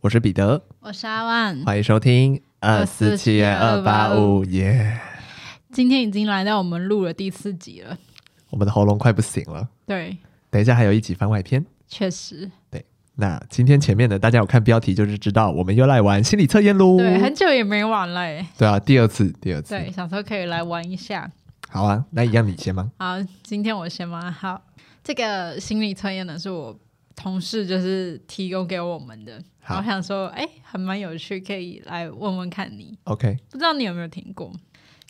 我是彼得，我是阿万，欢迎收听二四七二八五耶。今天已经来到我们录了第四集了，我们的喉咙快不行了。对，等一下还有一集番外篇。确实，对。那今天前面的大家有看标题，就是知道我们又来玩心理测验喽。对，很久也没玩了哎。对啊，第二次，第二次。对，想说可以来玩一下。好啊，那一样你先吗？好，今天我先吗？好，这个心理测验呢是我同事就是提供给我们的。好，我想说，哎，还蛮有趣，可以来问问看你。OK，不知道你有没有听过？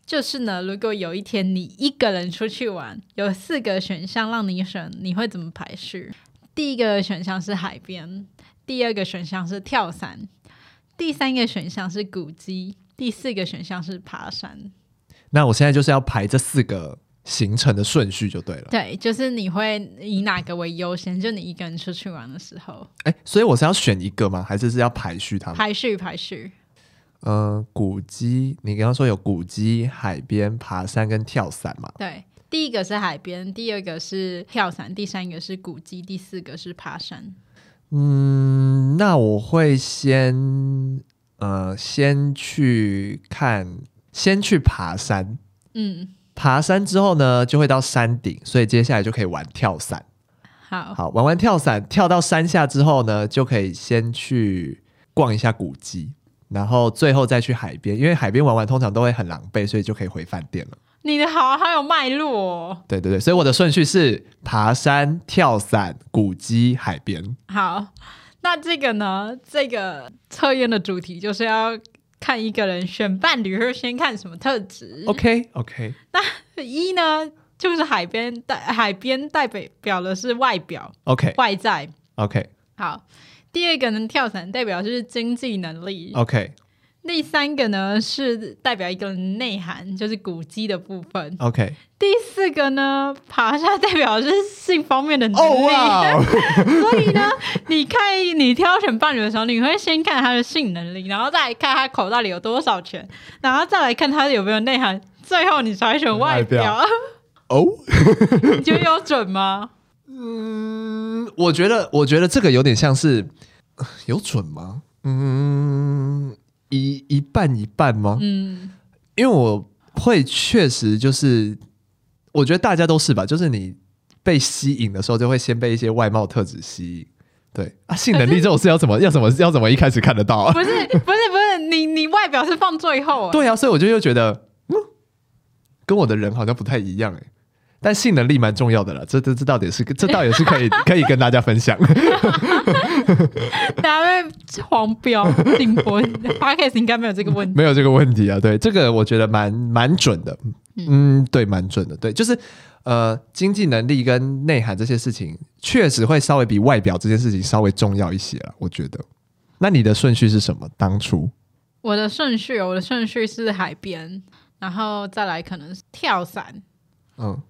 就是呢，如果有一天你一个人出去玩，有四个选项让你选，你会怎么排序？第一个选项是海边，第二个选项是跳伞，第三个选项是古迹，第四个选项是爬山。那我现在就是要排这四个。行程的顺序就对了。对，就是你会以哪个为优先？就你一个人出去玩的时候。哎，所以我是要选一个吗？还是是要排序它们？排序排序。嗯、呃，古迹，你刚刚说有古迹、海边、爬山跟跳伞嘛？对，第一个是海边，第二个是跳伞，第三个是古迹，第四个是爬山。嗯，那我会先呃先去看，先去爬山。嗯。爬山之后呢，就会到山顶，所以接下来就可以玩跳伞。好，好，玩完跳伞，跳到山下之后呢，就可以先去逛一下古迹，然后最后再去海边，因为海边玩完通常都会很狼狈，所以就可以回饭店了。你的好好有脉络哦。对对对，所以我的顺序是爬山、跳伞、古迹、海边。好，那这个呢？这个测验的主题就是要。看一个人选伴侣，会先看什么特质？OK OK。那一呢，就是海边代海边代表表的是外表，OK，外在，OK。好，第二个呢，跳伞代表就是经济能力，OK。第三个呢是代表一个内涵，就是古迹的部分，OK。第四个呢，爬山代表的是性方面的能力，oh. 所以呢，你看你挑选伴侣的时候，你会先看他的性能力，然后再来看他口袋里有多少钱，然后再来看他有没有内涵，最后你才选外表。哦，oh? 你觉得有准吗？嗯，我觉得，我觉得这个有点像是有准吗？嗯。一一半一半吗？嗯，因为我会确实就是，我觉得大家都是吧，就是你被吸引的时候，就会先被一些外貌特质吸引。对啊，性能力这种事要怎么要怎么要怎么一开始看得到啊？不是不是不是，你你外表是放最后啊。对啊，所以我就又觉得，嗯，跟我的人好像不太一样哎。但性能力蛮重要的了，这这这到底是这倒也是可以可以跟大家分享。大家会黄标顶播 Podcast 应该没有这个问题，没有这个问题啊。对，这个我觉得蛮蛮准的。嗯，对，蛮准的。对，就是呃，经济能力跟内涵这些事情，确实会稍微比外表这件事情稍微重要一些了。我觉得。那你的顺序是什么？当初我的顺序，我的顺序是海边，然后再来可能是跳伞。嗯。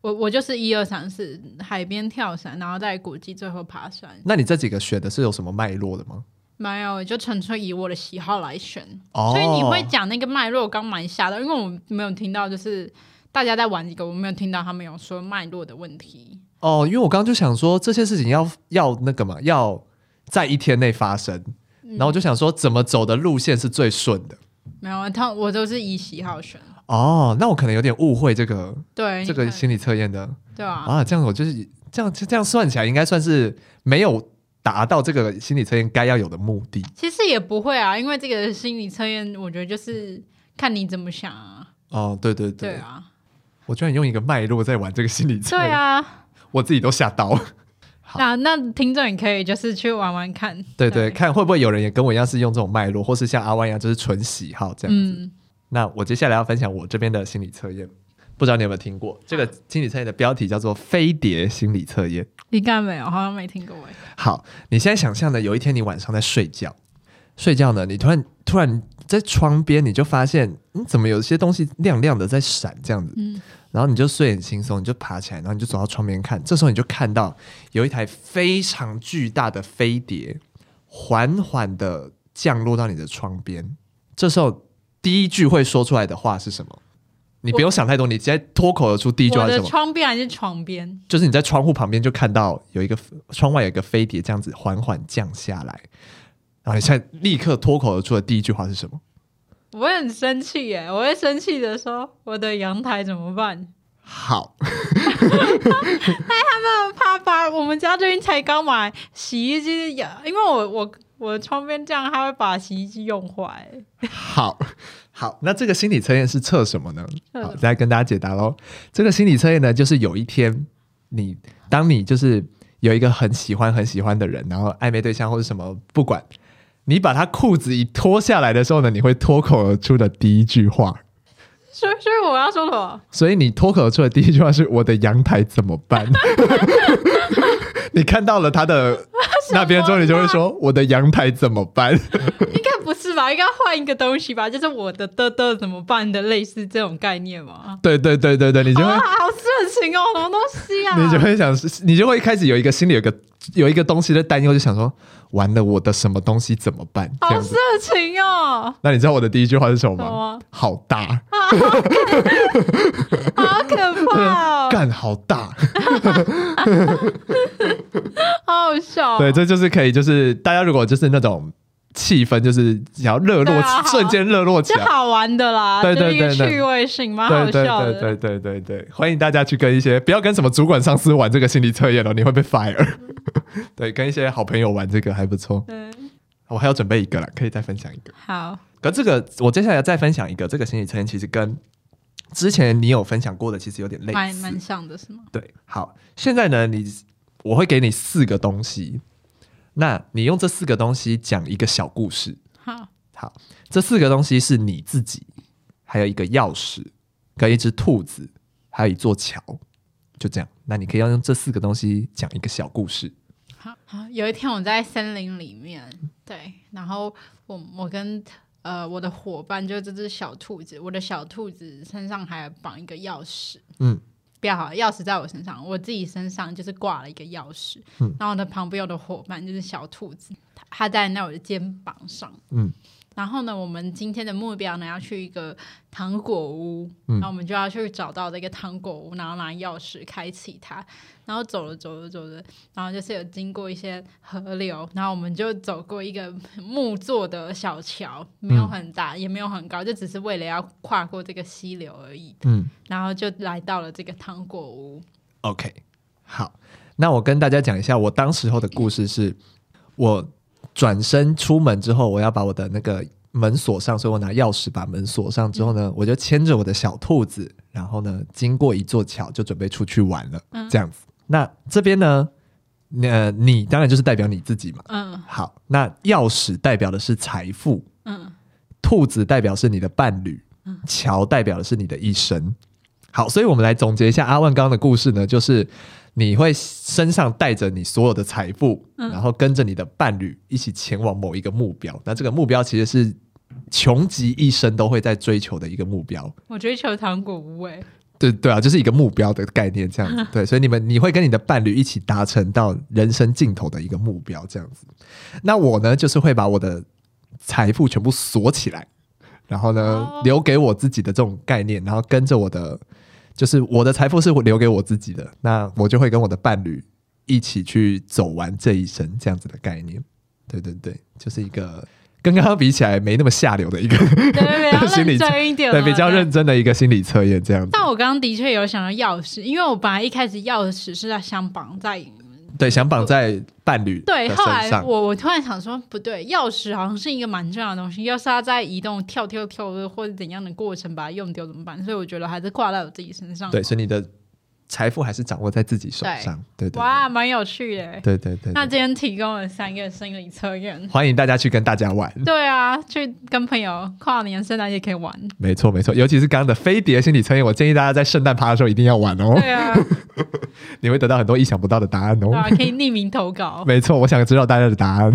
我我就是一二三四海边跳伞，然后在古迹最后爬山。那你这几个选的是有什么脉络的吗？没有，就纯粹以我的喜好来选。哦，所以你会讲那个脉络，我刚蛮吓的，因为我没有听到，就是大家在玩一个，我没有听到他们有说脉络的问题。哦，因为我刚刚就想说这些事情要要那个嘛，要在一天内发生，嗯，然后我就想说怎么走的路线是最顺的。没有，他我都是以喜好选。哦，那我可能有点误会这个，对这个心理测验的，对啊，啊，这样我就是这样这样算起来，应该算是没有达到这个心理测验该要有的目的。其实也不会啊，因为这个心理测验，我觉得就是看你怎么想啊。哦，对对对，对啊，我居然用一个脉络在玩这个心理测验，对啊，我自己都吓到。那那听众也可以就是去玩玩看，对对，对。看会不会有人也跟我一样是用这种脉络，或是像阿弯一样就是纯喜好这样子。嗯那我接下来要分享我这边的心理测验，不知道你有没有听过这个心理测验的标题叫做“飞碟心理测验”。应该没有，好像没听过。好，你现在想象的有一天你晚上在睡觉，睡觉呢，你突然突然在窗边你就发现，嗯，怎么有些东西亮亮的在闪这样子，嗯，然后你就睡很轻松，你就爬起来，然后你就走到窗边看，这时候你就看到有一台非常巨大的飞碟缓缓的降落到你的窗边，这时候。第一句会说出来的话是什么？你不用想太多，你直接脱口而出第一句话是什么？窗边还是床边？就是你在窗户旁边就看到有一个窗外有一个飞碟这样子缓缓降下来，然后你现在立刻脱口而出的第一句话是什么？我会很生气耶！我会生气的说：“我的阳台怎么办？”好，哎，他们怕把我们家最近才刚买洗衣机，因为我我我窗边这样，他会把洗衣机用坏。好好，那这个心理测验是测什么呢？好，再跟大家解答喽。这个心理测验呢，就是有一天你当你就是有一个很喜欢很喜欢的人，然后暧昧对象或者什么，不管。你把他裤子一脱下来的时候呢，你会脱口而出的第一句话，所以所以我要说什么？所以你脱口而出的第一句话是我的阳台怎么办？你看到了他的那边之后，你就会说我的阳台怎么办？应该不是吧？应该换一个东西吧？就是我的的的怎么办的类似这种概念吗？对对对对对，你就会、啊、好色情哦，什么东西啊？你就会想，你就会开始有一个心里有一个有一个东西的担忧，就想说。完了，我的什么东西怎么办？好色情哦！那你知道我的第一句话是什么吗？么好大，好可，好可怕哦！干好大，好好笑哦。对，这就是可以，就是大家如果就是那种。气氛就是想要热络，啊、瞬间热络起来，好玩的啦，对对对，趣味性蛮好笑的，对对对对对，欢迎大家去跟一些不要跟什么主管上司玩这个心理测验了，你会被 fire。对，跟一些好朋友玩这个还不错。嗯，我还要准备一个了，可以再分享一个。好，可这个我接下来再分享一个，这个心理测验其实跟之前你有分享过的其实有点类似，蛮蛮像的是吗？对，好，现在呢，你我会给你四个东西。那你用这四个东西讲一个小故事。好，好，这四个东西是你自己，还有一个钥匙，跟一只兔子，还有一座桥，就这样。那你可以要用这四个东西讲一个小故事。好，好，有一天我在森林里面，对，然后我我跟呃我的伙伴就这只小兔子，我的小兔子身上还绑一个钥匙，嗯。比较好，钥匙在我身上，我自己身上就是挂了一个钥匙。嗯，然后我的旁边有的伙伴就是小兔子，它在那我的肩膀上。嗯。然后呢，我们今天的目标呢，要去一个糖果屋，嗯，然后我们就要去找到这个糖果屋，然后拿钥匙开启它。然后走着走着走着，然后就是有经过一些河流，然后我们就走过一个木做的小桥，没有很大，嗯，也没有很高，就只是为了要跨过这个溪流而已。嗯，然后就来到了这个糖果屋。OK，好，那我跟大家讲一下我当时候的故事是，我。转身出门之后，我要把我的那个门锁上，所以我拿钥匙把门锁上之后呢，我就牵着我的小兔子，然后呢，经过一座桥，就准备出去玩了。嗯，这样子。那这边呢，那，你当然就是代表你自己嘛。嗯。好，那钥匙代表的是财富。嗯。兔子代表是你的伴侣。嗯。桥代表的是你的一生。好，所以我们来总结一下阿万刚刚的故事呢，就是。你会身上带着你所有的财富，嗯，然后跟着你的伴侣一起前往某一个目标。那这个目标其实是穷极一生都会在追求的一个目标。我追求糖果屋，哎，对对啊，就是一个目标的概念，这样子。对，所以你们你会跟你的伴侣一起达成到人生尽头的一个目标，这样子。那我呢，就是会把我的财富全部锁起来，然后呢，哦，留给我自己的这种概念，然后跟着我的。就是我的财富是留给我自己的，那我就会跟我的伴侣一起去走完这一生，这样子的概念。对对对，就是一个跟刚刚比起来没那么下流的一个对对对 心理测对比较认真的一个心理测验这样子。但我刚刚的确有想要钥匙，因为我本来一开始钥匙是在想绑在。对，想绑在伴侣对，后来我我突然想说，不对，钥匙好像是一个蛮重要的东西，要是他在移动、跳跳跳或者怎样的过程把它用掉怎么办？所以我觉得还是挂在我自己身上。对，所以你的。财富还是掌握在自己手上，对，对，对，哇，蛮有趣的，对，对对对。那今天提供了三个心理测验，欢迎大家去跟大家玩。对啊，去跟朋友跨年、圣诞节可以玩。没错没错，尤其是刚刚的飞碟心理测验，我建议大家在圣诞趴的时候一定要玩哦。对啊，你会得到很多意想不到的答案哦。啊，可以匿名投稿。没错，我想知道大家的答案。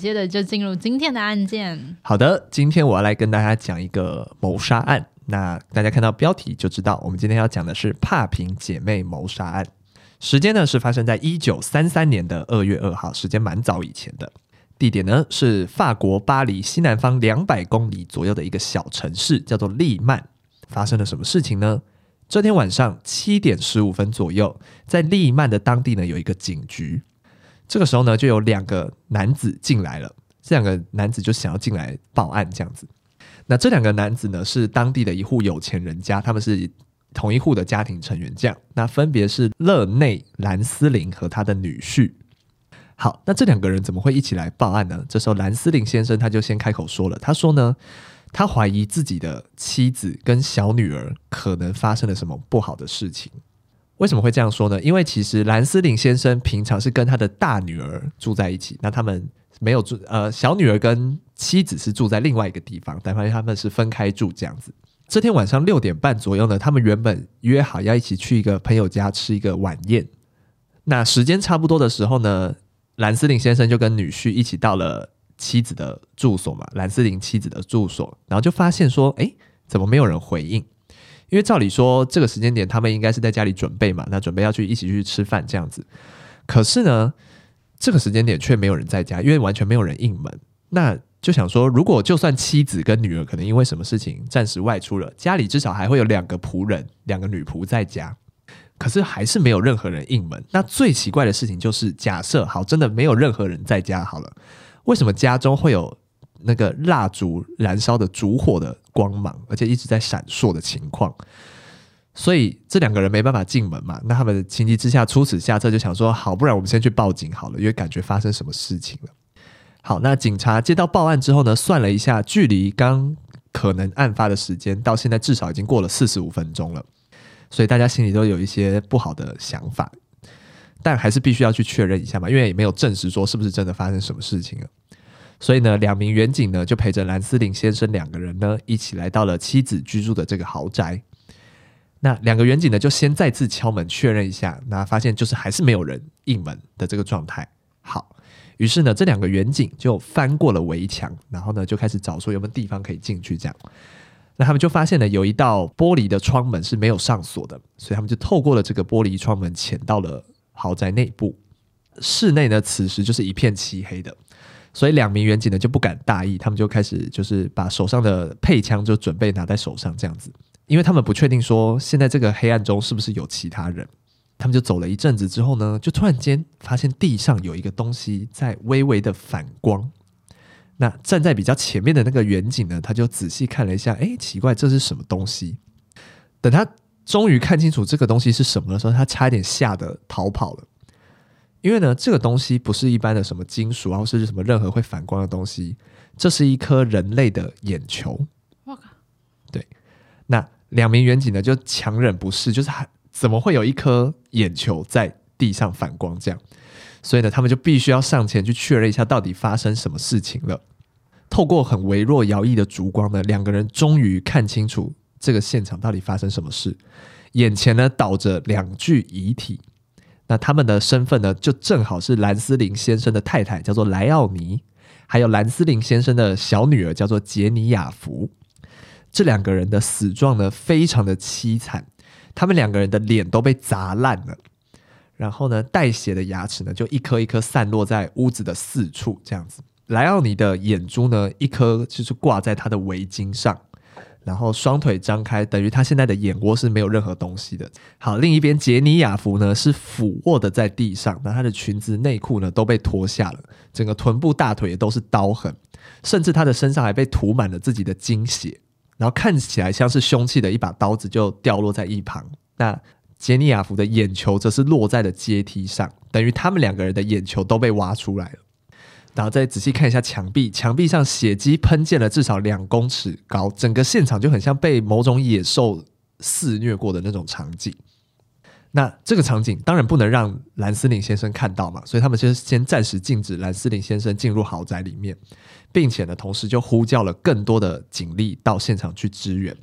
接着就进入今天的案件。好的，今天我要来跟大家讲一个谋杀案。那大家看到标题就知道，我们今天要讲的是帕平姐妹谋杀案。时间呢是发生在一九三三年的二月二号，时间蛮早以前的。地点呢是法国巴黎西南方两百公里左右的一个小城市，叫做利曼。发生了什么事情呢？这天晚上七点十五分左右，在利曼的当地呢有一个警局。这个时候呢，就有两个男子进来了。这两个男子就想要进来报案，这样子。那这两个男子呢，是当地的一户有钱人家，他们是同一户的家庭成员。这样，那分别是勒内兰斯林和他的女婿。好，那这两个人怎么会一起来报案呢？这时候，兰斯林先生他就先开口说了，他说呢，他怀疑自己的妻子跟小女儿可能发生了什么不好的事情。为什么会这样说呢？因为其实兰斯林先生平常是跟他的大女儿住在一起，那他们没有住，呃，小女儿跟妻子是住在另外一个地方，但发现他们是分开住这样子。这天晚上六点半左右呢，他们原本约好要一起去一个朋友家吃一个晚宴。那时间差不多的时候呢，兰斯林先生就跟女婿一起到了妻子的住所嘛，兰斯林妻子的住所，然后就发现说，哎，怎么没有人回应？因为照理说，这个时间点他们应该是在家里准备嘛，那准备要去一起去吃饭这样子。可是呢，这个时间点却没有人在家，因为完全没有人应门。那就想说，如果就算妻子跟女儿可能因为什么事情暂时外出了，家里至少还会有两个仆人，两个女仆在家。可是还是没有任何人应门。那最奇怪的事情就是，假设好，真的没有任何人在家好了，为什么家中会有那个蜡烛燃烧的烛火的光芒，而且一直在闪烁的情况？所以这两个人没办法进门嘛？那他们情急之下出此下策，就想说，好，不然我们先去报警好了，因为感觉发生什么事情了。好，那警察接到报案之后呢，算了一下，距离刚可能案发的时间到现在至少已经过了四十五分钟了。所以大家心里都有一些不好的想法，但还是必须要去确认一下嘛，因为也没有证实说是不是真的发生什么事情了。所以呢，两名远警呢就陪着兰斯林先生两个人呢一起来到了妻子居住的这个豪宅。那两个远警呢就先再次敲门确认一下，那发现就是还是没有人应门的这个状态。好，于是呢这两个远警就翻过了围墙，然后呢就开始找说有没有地方可以进去这样。那他们就发现了有一道玻璃的窗门是没有上锁的，所以他们就透过了这个玻璃窗门潜到了豪宅内部。室内呢，此时就是一片漆黑的，所以两名远警呢就不敢大意，他们就开始就是把手上的配枪就准备拿在手上这样子，因为他们不确定说现在这个黑暗中是不是有其他人。他们就走了一阵子之后呢，就突然间发现地上有一个东西在微微的反光。那站在比较前面的那个远景呢，他就仔细看了一下，哎，奇怪，这是什么东西？等他终于看清楚这个东西是什么的时候，他差一点吓得逃跑了。因为呢，这个东西不是一般的什么金属啊，或是什么任何会反光的东西，这是一颗人类的眼球。我靠！对，那两名远警呢就强忍不适，就是还怎么会有一颗眼球在地上反光这样？所以呢，他们就必须要上前去确认一下，到底发生什么事情了。透过很微弱摇曳的烛光呢，两个人终于看清楚这个现场到底发生什么事。眼前呢倒着两具遗体，那他们的身份呢就正好是兰斯林先生的太太叫做莱奥尼，还有兰斯林先生的小女儿叫做杰尼亚福。这两个人的死状呢非常的凄惨，他们两个人的脸都被砸烂了。然后呢，带血的牙齿呢，就一颗一颗散落在屋子的四处，这样子。莱奥尼的眼珠呢，一颗就是挂在他的围巾上，然后双腿张开，等于他现在的眼窝是没有任何东西的。好，另一边杰尼亚福呢是俯卧的在地上，那他的裙子内裤呢都被脱下了，整个臀部大腿也都是刀痕，甚至他的身上还被涂满了自己的精血，然后看起来像是凶器的一把刀子就掉落在一旁。那杰尼亚福的眼球则是落在了阶梯上，等于他们两个人的眼球都被挖出来了。然后再仔细看一下墙壁，墙壁上血迹喷溅了至少两公尺高，整个现场就很像被某种野兽肆虐过的那种场景。那这个场景当然不能让兰斯林先生看到嘛，所以他们就先暂时禁止兰斯林先生进入豪宅里面，并且呢，同时就呼叫了更多的警力到现场去支援。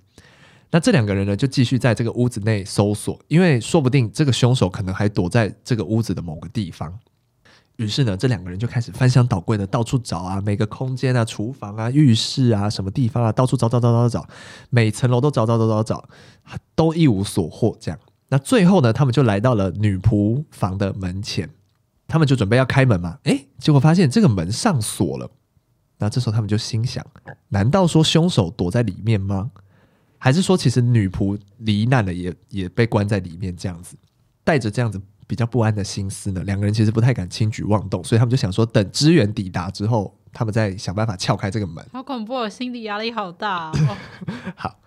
那这两个人呢，就继续在这个屋子内搜索，因为说不定这个凶手可能还躲在这个屋子的某个地方。于是呢，这两个人就开始翻箱倒柜的到处找啊，每个空间啊、厨房啊、浴室啊、什么地方啊，到处找找找找找，每层楼都找找找找找，都一无所获。这样，那最后呢，他们就来到了女仆房的门前，他们就准备要开门嘛，诶，结果发现这个门上锁了。那这时候他们就心想：难道说凶手躲在里面吗？还是说其实女仆罹难了，也也被关在里面？这样子，带着这样子。比较不安的心思呢，两个人其实不太敢轻举妄动，所以他们就想说，等支援抵达之后，他们再想办法撬开这个门。好恐怖，哦心理压力好大 哦。好，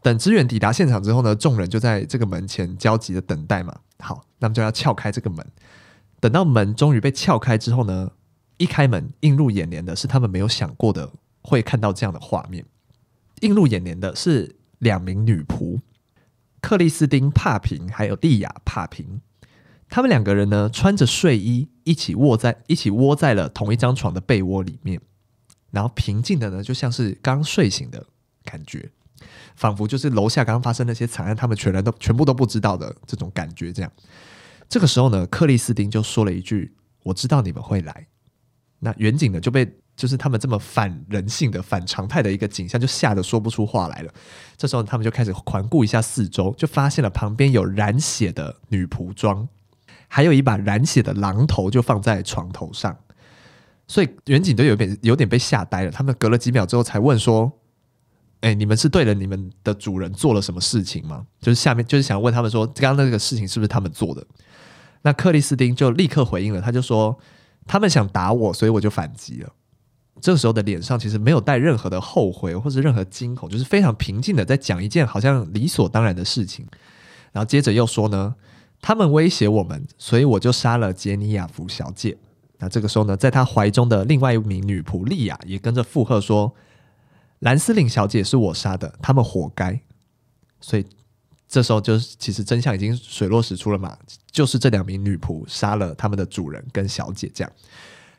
等支援抵达现场之后呢，众人就在这个门前焦急的等待嘛。好，那么就要撬开这个门。等到门终于被撬开之后呢，一开门，映入眼帘的是他们没有想过的会看到这样的画面。映入眼帘的是两名女仆，克里斯汀·帕平还有莉亚·帕平。他们两个人呢，穿着睡衣，一起卧在一起窝在了同一张床的被窝里面，然后平静的呢，就像是刚睡醒的感觉，仿佛就是楼下刚刚发生那些惨案，他们全然都全部都不知道的这种感觉。这样，这个时候呢，克里斯汀就说了一句：“我知道你们会来。”那远景呢就被就是他们这么反人性的、反常态的一个景象，就吓得说不出话来了。这时候他们就开始环顾一下四周，就发现了旁边有染血的女仆装。还有一把染血的榔头就放在床头上，所以远景都有点有点被吓呆了。他们隔了几秒之后才问说：“哎，你们是对了你们的主人做了什么事情吗？”就是下面就是想问他们说，刚刚那个事情是不是他们做的？那克里斯汀就立刻回应了，他就说：“他们想打我，所以我就反击了。”这个时候的脸上其实没有带任何的后悔或是任何惊恐，就是非常平静的在讲一件好像理所当然的事情。然后接着又说呢。他们威胁我们，所以我就杀了杰尼亚夫小姐。那这个时候呢，在他怀中的另外一名女仆莉亚也跟着附和说：“兰斯林小姐是我杀的，他们活该。”所以这时候就是其实真相已经水落石出了嘛，就是这两名女仆杀了他们的主人跟小姐。这样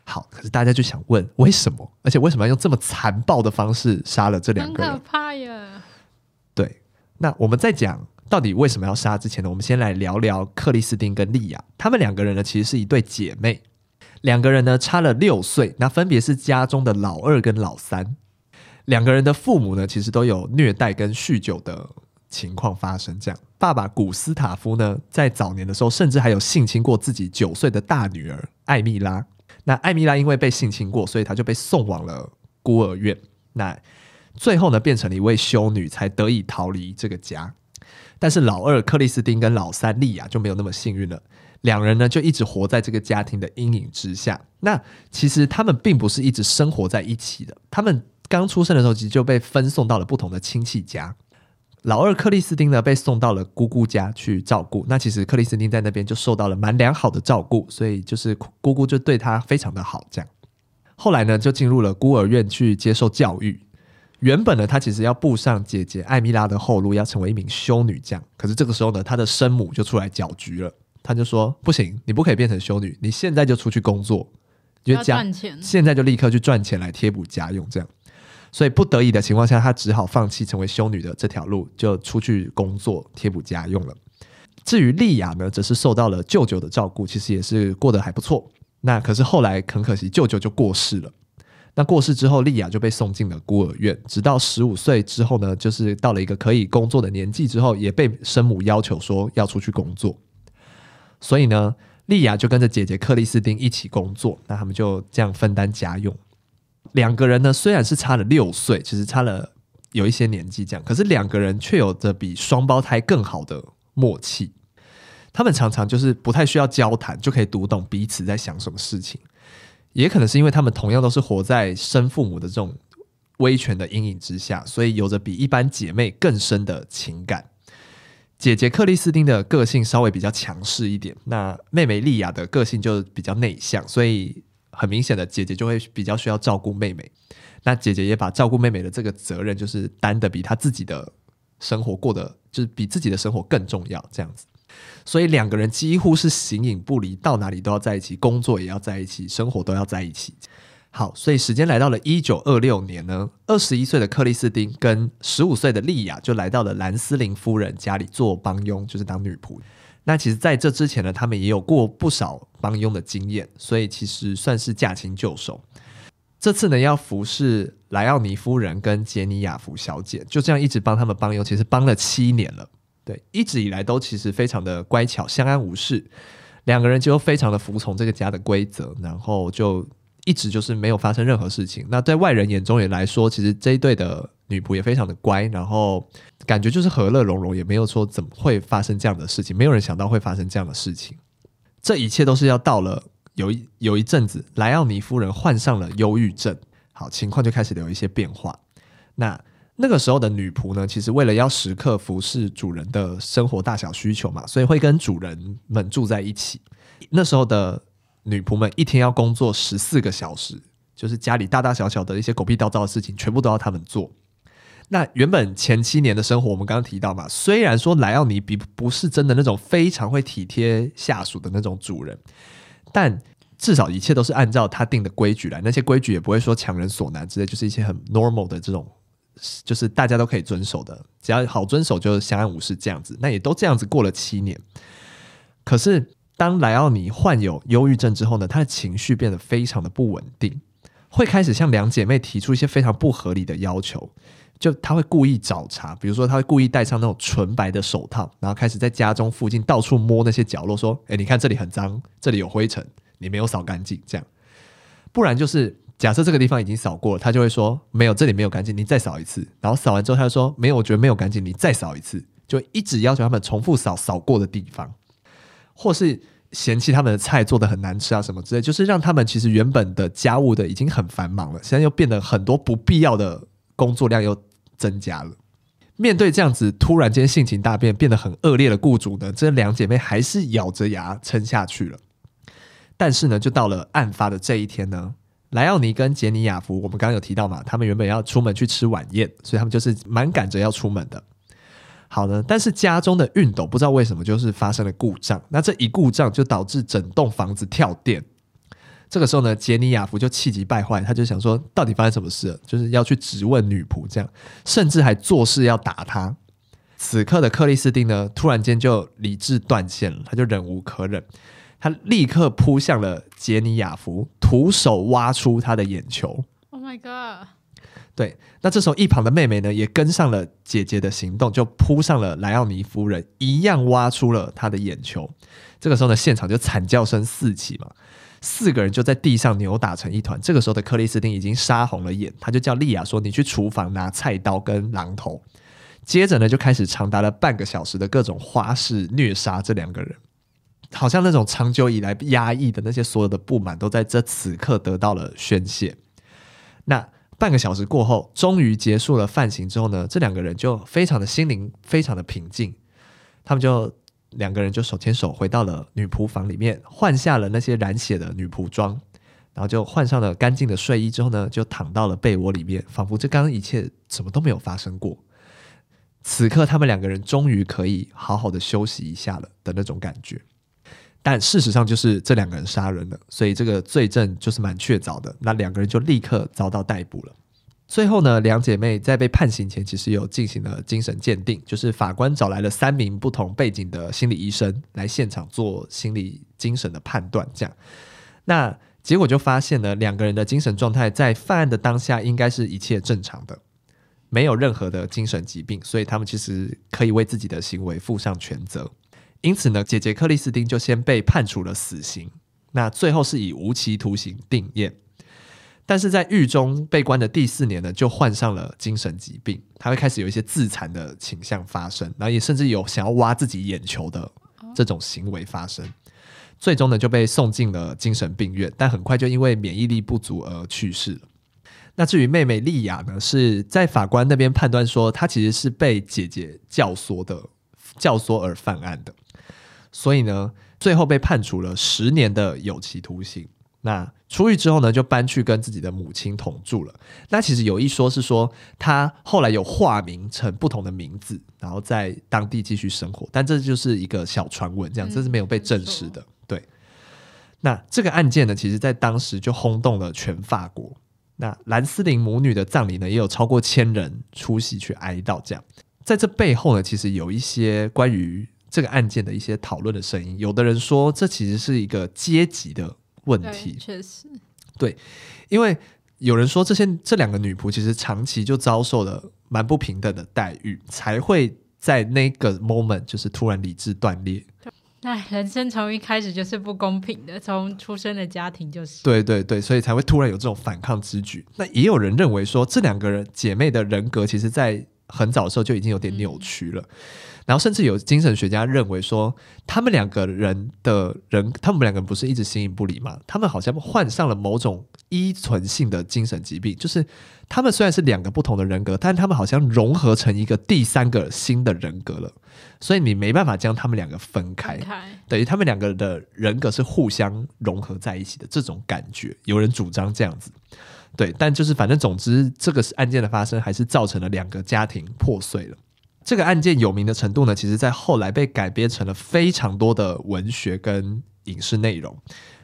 好，可是大家就想问，为什么？而且为什么要用这么残暴的方式杀了这两个人？很可怕呀！对，那我们再讲。到底为什么要杀？之前呢，我们先来聊聊克里斯汀跟莉亚。他们两个人呢，其实是一对姐妹，两个人呢差了六岁，那分别是家中的老二跟老三。两个人的父母呢，其实都有虐待跟酗酒的情况发生。这样，爸爸古斯塔夫呢，在早年的时候，甚至还有性侵过自己九岁的大女儿艾蜜拉。那艾蜜拉因为被性侵过，所以她就被送往了孤儿院。那最后呢，变成了一位修女，才得以逃离这个家。但是老二克里斯汀跟老三莉亚就没有那么幸运了，两人呢就一直活在这个家庭的阴影之下。那其实他们并不是一直生活在一起的，他们刚出生的时候其实就被分送到了不同的亲戚家。老二克里斯汀呢被送到了姑姑家去照顾，那其实克里斯汀在那边就受到了蛮良好的照顾，所以就是姑姑就对他非常的好。这样，后来呢就进入了孤儿院去接受教育。原本呢，他其实要步上姐姐艾米拉的后路，要成为一名修女这样。可是这个时候呢，他的生母就出来搅局了。他就说：“不行，你不可以变成修女，你现在就出去工作，就赚钱，现在就立刻去赚钱来贴补家用。”这样，所以不得已的情况下，他只好放弃成为修女的这条路，就出去工作贴补家用了。至于莉亚呢，则是受到了舅舅的照顾，其实也是过得还不错。那可是后来很可惜，舅舅就过世了。那过世之后，莉亚就被送进了孤儿院，直到十五岁之后呢，就是到了一个可以工作的年纪之后，也被生母要求说要出去工作。所以呢，莉亚就跟着姐姐克里斯汀一起工作，那他们就这样分担家用。两个人呢，虽然是差了六岁，其实差了有一些年纪这样，可是两个人却有着比双胞胎更好的默契。他们常常就是不太需要交谈，就可以读懂彼此在想什么事情。也可能是因为他们同样都是活在生父母的这种威权的阴影之下，所以有着比一般姐妹更深的情感。姐姐克里斯汀的个性稍微比较强势一点，那妹妹莉亚的个性就比较内向，所以很明显的姐姐就会比较需要照顾妹妹。那姐姐也把照顾妹妹的这个责任就是担得比她自己的生活过得就是比自己的生活更重要，这样子。所以两个人几乎是形影不离，到哪里都要在一起，工作也要在一起，生活都要在一起。好，所以时间来到了一九二六年呢，二十一岁的克里斯汀跟十五岁的莉亚就来到了兰斯林夫人家里做帮佣，就是当女仆。那其实在这之前呢，他们也有过不少帮佣的经验，所以其实算是驾轻就熟。这次呢，要服侍莱奥尼夫人跟杰尼亚福小姐，就这样一直帮他们帮佣，其实帮了七年了。对，一直以来都其实非常的乖巧，相安无事。两个人就非常的服从这个家的规则，然后就一直就是没有发生任何事情。那在外人眼中也来说，其实这一对的女仆也非常的乖，然后感觉就是和乐融融，也没有说怎么会发生这样的事情，没有人想到会发生这样的事情。这一切都是要到了。有一有一阵子，莱奥尼夫人患上了忧郁症，好，情况就开始有一些变化。那那个时候的女仆呢，其实为了要时刻服侍主人的生活大小需求嘛，所以会跟主人们住在一起。那时候的女仆们一天要工作十四个小时，就是家里大大小小的一些狗屁倒灶的事情，全部都要他们做。那原本前七年的生活，我们刚刚提到嘛，虽然说莱奥尼比不是真的那种非常会体贴下属的那种主人。但至少一切都是按照他定的规矩来，那些规矩也不会说强人所难之类，就是一些很 normal 的这种，就是大家都可以遵守的，只要好遵守就相安无事这样子。那也都这样子过了七年。可是当莱奥尼患有忧郁症之后呢，他的情绪变得非常的不稳定，会开始向两姐妹提出一些非常不合理的要求。就他会故意找茬，比如说他会故意戴上那种纯白的手套，然后开始在家中附近到处摸那些角落，说：“诶，你看这里很脏，这里有灰尘，你没有扫干净。”这样，不然就是假设这个地方已经扫过了，他就会说：“没有，这里没有干净，你再扫一次。”然后扫完之后，他就说：“没有，我觉得没有干净，你再扫一次。”就一直要求他们重复扫扫过的地方，或是嫌弃他们的菜做得很难吃啊什么之类，就是让他们其实原本的家务的已经很繁忙了，现在又变得很多不必要的工作量又。增加了。面对这样子突然间性情大变、变得很恶劣的雇主呢，这两姐妹还是咬着牙撑下去了。但是呢，就到了案发的这一天呢，莱奥尼跟杰尼亚福，我们刚刚有提到嘛，他们原本要出门去吃晚宴，所以他们就是蛮赶着要出门的。好呢，但是家中的熨斗不知道为什么就是发生了故障，那这一故障就导致整栋房子跳电。这个时候呢，杰尼亚福就气急败坏，他就想说，到底发生什么事了？就是要去质问女仆，这样，甚至还作势要打她。此刻的克里斯汀呢，突然间就理智断线了，他就忍无可忍，他立刻扑向了杰尼亚夫，徒手挖出他的眼球。Oh my god！对，那这时候一旁的妹妹呢，也跟上了姐姐的行动，就扑上了莱奥尼夫人，一样挖出了她的眼球。这个时候呢，现场就惨叫声四起嘛。四个人就在地上扭打成一团。这个时候的克里斯汀已经杀红了眼，他就叫莉亚说：“你去厨房拿菜刀跟榔头。”接着呢，就开始长达了半个小时的各种花式虐杀这两个人，好像那种长久以来压抑的那些所有的不满，都在这此刻得到了宣泄。那半个小时过后，终于结束了犯行之后呢，这两个人就非常的心灵非常的平静，他们就。两个人就手牵手回到了女仆房里面，换下了那些染血的女仆装，然后就换上了干净的睡衣之后呢，就躺到了被窝里面，仿佛这刚刚一切什么都没有发生过。此刻，他们两个人终于可以好好的休息一下了的那种感觉。但事实上，就是这两个人杀人了，所以这个罪证就是蛮确凿的。那两个人就立刻遭到逮捕了。最后呢，两姐妹在被判刑前，其实有进行了精神鉴定，就是法官找来了三名不同背景的心理医生来现场做心理精神的判断。这样，那结果就发现呢，两个人的精神状态在犯案的当下应该是一切正常的，没有任何的精神疾病，所以他们其实可以为自己的行为负上全责。因此呢，姐姐克里斯汀就先被判处了死刑，那最后是以无期徒刑定验。但是在狱中被关的第四年呢，就患上了精神疾病，他会开始有一些自残的倾向发生，然后也甚至有想要挖自己眼球的这种行为发生，最终呢就被送进了精神病院，但很快就因为免疫力不足而去世了。那至于妹妹莉亚呢，是在法官那边判断说，她其实是被姐姐教唆的，教唆而犯案的，所以呢，最后被判处了十年的有期徒刑。那出狱之后呢，就搬去跟自己的母亲同住了。那其实有一说是说，他后来有化名成不同的名字，然后在当地继续生活。但这就是一个小传闻，这样这是没有被证实的。对。那这个案件呢，其实在当时就轰动了全法国。那兰斯林母女的葬礼呢，也有超过千人出席去哀悼。这样，在这背后呢，其实有一些关于这个案件的一些讨论的声音。有的人说，这其实是一个阶级的问题，确实，对，因为有人说，这些这两个女仆其实长期就遭受了蛮不平等的待遇，才会在那个 moment 就是突然理智断裂。哎，人生从一开始就是不公平的，从出生的家庭就是。对对对，所以才会突然有这种反抗之举。那也有人认为说，这两个人姐妹的人格，其实在很早的时候就已经有点扭曲了。嗯然后甚至有精神学家认为说，他们两个人的人，他们两个人不是一直形影不离吗？他们好像患上了某种依存性的精神疾病，就是他们虽然是两个不同的人格，但他们好像融合成一个第三个新的人格了。所以你没办法将他们两个分开，分开等于他们两个的人格是互相融合在一起的这种感觉。有人主张这样子，对，但就是反正总之，这个案件的发生还是造成了两个家庭破碎了。这个案件有名的程度呢，其实在后来被改编成了非常多的文学跟影视内容，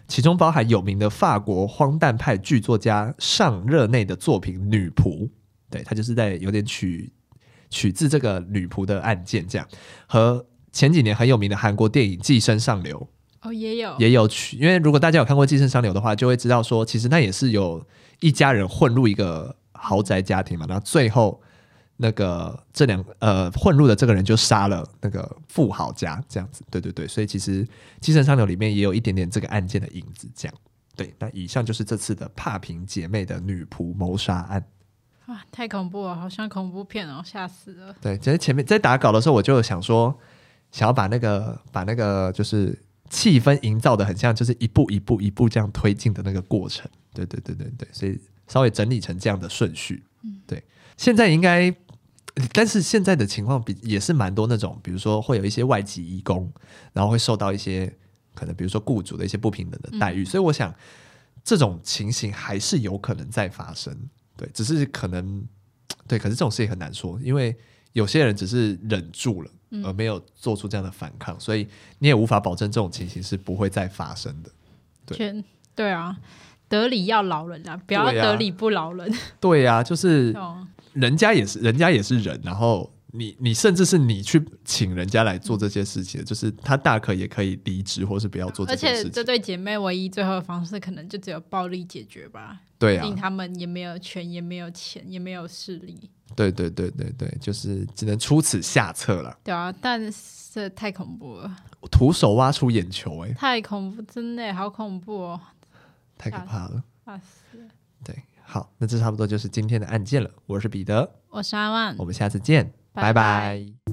其中包含有名的法国荒诞派剧作家尚热内的作品《女仆》，对，他就是在有点取取自这个女仆的案件这样，和前几年很有名的韩国电影《寄生上流》哦，也有也有取，因为如果大家有看过《寄生上流》的话，就会知道说，其实那也是有一家人混入一个豪宅家庭嘛，然后最后。那个这两呃混入的这个人就杀了那个富豪家这样子，对对对，所以其实《寄生上流》里面也有一点点这个案件的影子，这样对。那以上就是这次的帕平姐妹的女仆谋杀案。啊，太恐怖了，好像恐怖片哦，吓死了。对，其实前面在打稿的时候，我就想说，想要把那个把那个就是气氛营造的很像，就是一步一步一步这样推进的那个过程。对对对对对，所以稍微整理成这样的顺序。嗯，对，现在应该。但是现在的情况比也是蛮多那种，比如说会有一些外籍义工，然后会受到一些可能，比如说雇主的一些不平等的待遇，嗯、所以我想这种情形还是有可能再发生，对，只是可能对，可是这种事情很难说，因为有些人只是忍住了，而没有做出这样的反抗，嗯、所以你也无法保证这种情形是不会再发生的。对，对啊，得理要饶人啊，不要得理不饶人。对啊，就是。人家也是，人家也是人。然后你，你甚至是你去请人家来做这些事情，就是他大可也可以离职，或是不要做这些事情。而且，这对姐妹唯一最后的方式，可能就只有暴力解决吧。对啊，毕竟他们也没有权，也没有钱，也没有势力。对对对对对，就是只能出此下策了。对啊，但是太恐怖了，徒手挖出眼球，欸，哎，太恐怖，真的好恐怖哦，太可怕了，怕死了。对。好，那这差不多就是今天的案件了。我是彼得，我是阿万，我们下次见，拜拜。拜拜。